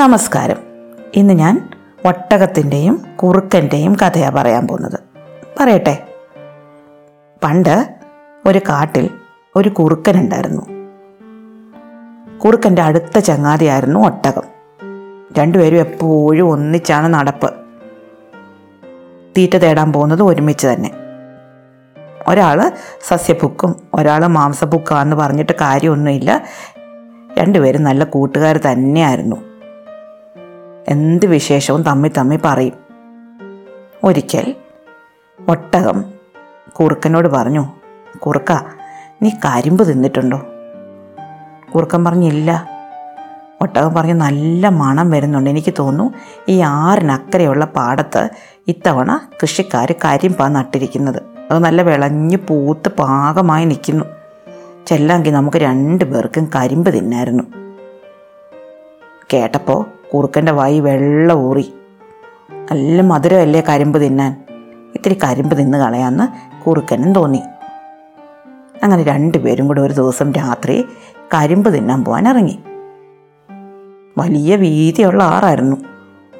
നമസ്കാരം. ഇന്ന് ഞാൻ ഒട്ടകത്തിന്റെയും കുറുക്കന്റെയും കഥയാണ് പറയാൻ പോകുന്നത്. പറയട്ടെ. പണ്ട് ഒരു കാട്ടിൽ ഒരു കുറുക്കനുണ്ടായിരുന്നു കുറുക്കന്റെ അടുത്ത ചങ്ങാതിയായിരുന്നു ഒട്ടകം. രണ്ടുപേരും എപ്പോഴും ഒന്നിച്ചാണ് നടപ്പ്. തീറ്റ തേടാൻ പോകുന്നത് ഒരുമിച്ച് തന്നെ. ഒരാൾ സസ്യഭുക്കും ഒരാൾ മാംസഭുക്കാന്ന് പറഞ്ഞിട്ട് കാര്യമൊന്നുമില്ല. രണ്ടുപേരും നല്ല കൂട്ടുകാർ തന്നെയായിരുന്നു. എന്ത് വിശേഷവും തമ്മി തമ്മി പറയും. ഒരിക്കൽ ഒട്ടകം കുറുക്കനോട് പറഞ്ഞു കുറുക്ക നീ കരിമ്പ് തിന്നിട്ടുണ്ടോ? കുറുക്കൻ പറഞ്ഞില്ല ഒട്ടകം പറഞ്ഞു നല്ല മണം വരുന്നുണ്ട്. എനിക്ക് തോന്നുന്നു ഈ ആറിനക്കരെയുള്ള പാടത്ത് ഇത്തവണ കൃഷിക്കാർ കരിമ്പാ നട്ടിരിക്കുന്നത്. അത് നല്ല വിളഞ്ഞ് പൂത്ത് പാകമായി നിൽക്കുന്നു. ചെല്ലാങ്കിൽ നമുക്ക് രണ്ടു പേർക്കും കരിമ്പ് തിന്നായിരുന്നു. കേട്ടപ്പോൾ കുറുക്കന്റെ വായി വെള്ളം ഊറി. നല്ല മധുരമല്ലേ കരിമ്പ് തിന്നാൻ? ഇത്തിരി കരിമ്പ് തിന്ന് കളയാമെന്ന് കുറുക്കനും തോന്നി. അങ്ങനെ രണ്ടുപേരും കൂടെ ഒരു ദിവസം രാത്രി കരിമ്പ് തിന്നാൻ പോകാൻ ഇറങ്ങി. വലിയ വീതിയുള്ള ആറായിരുന്നു.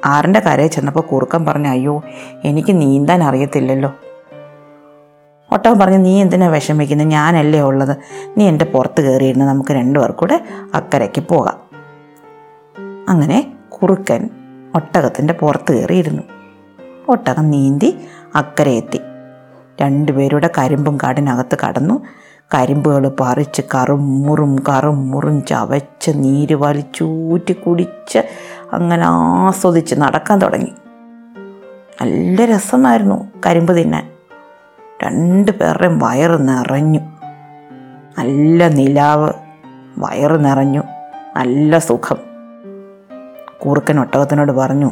ആറിന്റെ കരയിൽ ചെന്നപ്പോൾ കുറുക്കൻ പറഞ്ഞു അയ്യോ എനിക്ക് നീന്താൻ അറിയത്തില്ലല്ലോ. ഒട്ടകം പറഞ്ഞു നീ എന്തിനാ വിഷമിക്കുന്നത് ഞാനല്ലേ ഉള്ളത്. നീ എന്റെ പുറത്ത് കയറിയിരുന്ന് നമുക്ക് രണ്ടുപേർക്കൂടെ അക്കരയ്ക്ക് പോകാം. അങ്ങനെ കുറുക്കൻ ഒട്ടകത്തിന്റെ പുറത്ത് കയറിയിരുന്നു. ഒട്ടകം നീന്തി അക്കരെ എത്തി. രണ്ടുപേരുടെ കരിമ്പും കാടിനകത്ത് കടന്നു. കരിമ്പുകൾ പറിച്ച് കറും മുറും കറും മുറും ചവച്ച് നീര് വലിച്ചൂറ്റി കുടിച്ച് അങ്ങനെ ആസ്വദിച്ച് നടക്കാൻ തുടങ്ങി. നല്ല രസമായിരുന്നു കരിമ്പ് തിന്നാൻ. രണ്ടു പേരുടെയും വയറ് നിറഞ്ഞു. നല്ല നിലാവ് വയറ് നിറഞ്ഞു. നല്ല സുഖം. കുറുക്കൻ ഒട്ടകത്തിനോട് പറഞ്ഞു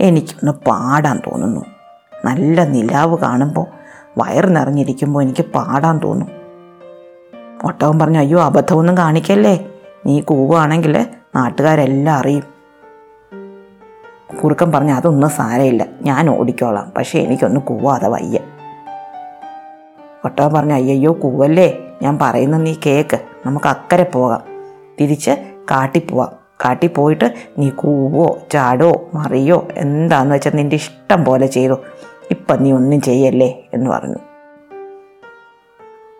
എനിക്കൊന്ന് പാടാൻ തോന്നുന്നു. നല്ല നിലാവ് കാണുമ്പോൾ വയറ് നിറഞ്ഞിരിക്കുമ്പോൾ എനിക്ക് പാടാൻ തോന്നും. ഒട്ടകം പറഞ്ഞു അയ്യോ അബദ്ധമൊന്നും കാണിക്കല്ലേ? നീ കൂവുകയാണെങ്കിൽ നാട്ടുകാരെല്ലാം അറിയും. കുറുക്കൻ പറഞ്ഞു അതൊന്നും സാരമില്ല. ഞാൻ ഓടിക്കോളാം. പക്ഷേ എനിക്കൊന്ന് കൂവാതെ വയ്യ. ഒട്ടകം പറഞ്ഞു അയ്യോ കൂവല്ലേ? ഞാൻ പറയുന്ന നീ കേക്ക്. നമുക്ക് അക്കരെ പോകാം. തിരിച്ച് കാട്ടിൽ പോവാം. കാട്ടിൽ പോയിട്ട് നീ കൂവോ ചാടോ മറിയോ എന്താന്ന് വെച്ചാൽ നിന്റെ ഇഷ്ടം പോലെ ചെയ്തു. ഇപ്പം നീ ഒന്നും ചെയ്യല്ലേ എന്ന് പറഞ്ഞു.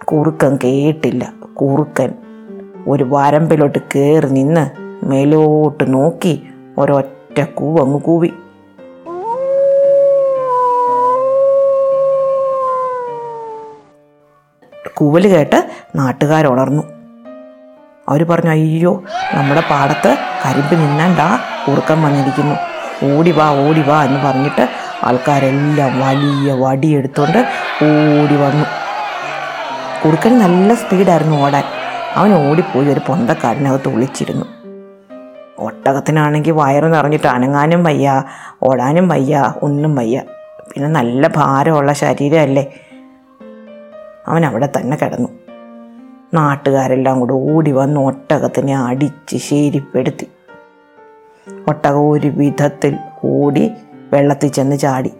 കുറുക്കൻ കേട്ടില്ല. കുറുക്കൻ ഒരു വരമ്പിലോട്ട് കയറി നിന്ന് മേലോട്ട് നോക്കി ഒരൊറ്റ കൂവങ്ങ് കൂവി. കൂവൽ കേട്ട് നാട്ടുകാരുണർന്നു അവർ പറഞ്ഞു അയ്യോ നമ്മുടെ പാടത്ത് കരിമ്പ് നിന്നണ്ട കുറുക്കൻ വന്നിരിക്കുന്നു. ഓടി വാ ഓടി വാ എന്ന് പറഞ്ഞിട്ട് ആൾക്കാരെല്ലാം വലിയ വടി എടുത്തുകൊണ്ട് ഓടി വന്നു. കുറുക്കൻ നല്ല സ്പീഡായിരുന്നു ഓടാൻ. അവൻ ഓടിപ്പോയി ഒരു പൊന്തക്കാടിനകത്ത് ഒളിച്ചിരുന്നു. ഒട്ടകത്തിനാണെങ്കിൽ വയറ് നിറഞ്ഞിട്ട് അനങ്ങാനും വയ്യ ഓടാനും വയ്യ ഒന്നും വയ്യ. പിന്നെ നല്ല ഭാരമുള്ള ശരീരമല്ലേ? അവൻ അവിടെ തന്നെ കിടന്നു. നാട്ടുകാരെല്ലാം കൂടെ ഓടി വന്ന് ഒട്ടകത്തിനെ അടിച്ച് ശേരിപ്പെടുത്തി ഒട്ടകം ഒരു വിധത്തിൽ ഓടി വെള്ളത്തിൽ ചെന്ന് ചാടി.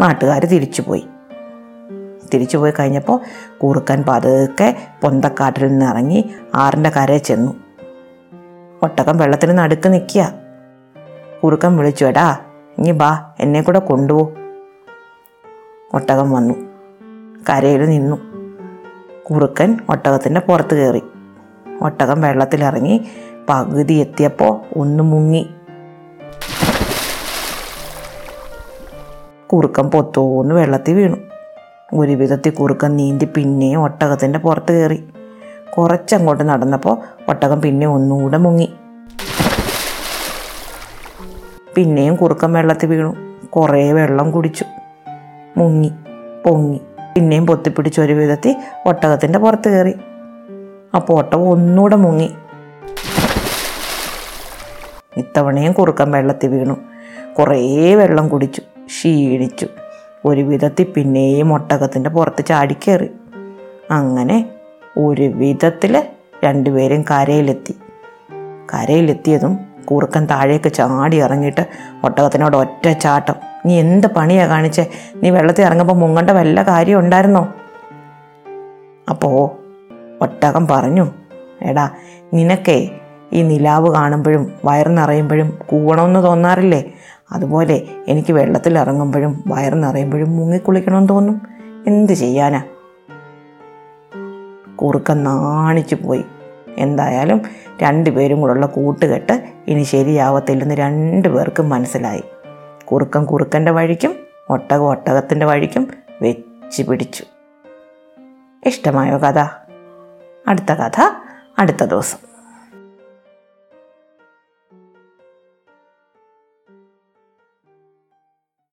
നാട്ടുകാർ തിരിച്ചുപോയി തിരിച്ചുപോയി കഴിഞ്ഞപ്പോൾ കുറുക്കൻ പതുക്കെ പൊന്തക്കാട്ടിൽ നിന്ന് ഇറങ്ങി ആറിന്റെ കരയിൽ ചെന്നു. ഒട്ടകം വെള്ളത്തിന് നടുക്ക് നിൽക്കുക. കുറുക്കൻ വിളിച്ചു എടാ ഇനി ബാ എന്നെ കൂടെ കൊണ്ടുപോ. ഒട്ടകം വന്നു. കരയിൽ നിന്നു. കുറുക്കൻ ഒട്ടകത്തിന്റെ പുറത്ത് കയറി. ഒട്ടകം വെള്ളത്തിലിറങ്ങി പകുതി എത്തിയപ്പോൾ ഒന്ന് മുങ്ങി. കുറുക്കൻ പൊത്തോന്ന് വെള്ളത്തിൽ വീണു. ഒരു വിധത്തിൽ കുറുക്കൻ നീന്തി പിന്നെയും ഒട്ടകത്തിന്റെ പുറത്ത് കയറി. കുറച്ചങ്ങോട്ട് നടന്നപ്പോൾ ഒട്ടകം പിന്നെ ഒന്നുകൂടെ മുങ്ങി. പിന്നെയും കുറുക്കൻ വെള്ളത്തിൽ വീണു. കുറേ വെള്ളം കുടിച്ചു. മുങ്ങി പൊങ്ങി. പിന്നെയും പൊത്തിപ്പിടിച്ച് ഒരു വിധത്തിൽ ഒട്ടകത്തിന്റെ പുറത്ത് കയറി. അപ്പോൾ ഒട്ടകം ഒന്നുകൂടെ മുങ്ങി. ഇത്തവണയും കുറുക്കൻ വെള്ളത്തിൽ വീണു. കുറേ വെള്ളം കുടിച്ചു ക്ഷീണിച്ചു. ഒരു വിധത്തിൽ പിന്നെയും ഒട്ടകത്തിന്റെ പുറത്ത് ചാടിക്കേറി അങ്ങനെ ഒരു വിധത്തിൽ രണ്ടുപേരും കരയിലെത്തി. കരയിലെത്തിയതും കുറുക്കൻ താഴേക്ക് ചാടി ഇറങ്ങിയിട്ട് ഒട്ടകത്തിനോട് ഒറ്റ ചാട്ടം. നീ എന്ത് പണിയാണ് കാണിച്ചേ? നീ വെള്ളത്തിൽ ഇറങ്ങുമ്പോൾ മുങ്ങണ്ട വല്ല കാര്യം ഉണ്ടായിരുന്നോ? അപ്പോൾ ഒട്ടകം പറഞ്ഞു എടാ നിനക്കേ ഈ നിലാവ് കാണുമ്പോഴും വയറ് നിറയുമ്പോഴും കൂവണമെന്ന് തോന്നാറില്ലേ? അതുപോലെ എനിക്ക് വെള്ളത്തിൽ ഇറങ്ങുമ്പോഴും വയറ് നിറയുമ്പോഴും മുങ്ങിക്കുളിക്കണമെന്ന് തോന്നും. എന്ത് ചെയ്യാനാ? കുറുക്കൻ നാണിച്ചു പോയി. എന്തായാലും രണ്ടുപേരും കൂടെയുള്ള കൂട്ടുകെട്ട് ഇനി ശരിയാവത്തില്ലെന്ന് രണ്ടു പേർക്കും മനസ്സിലായി. കുറുക്കൻ കുറുക്കന്റെ വഴിക്കും ഒട്ടകം ഒട്ടകത്തിന്റെ വഴിക്കും വെച്ച് പിടിച്ചു. ഇഷ്ടമായോ കഥ? അടുത്ത കഥ അടുത്ത ദിവസം.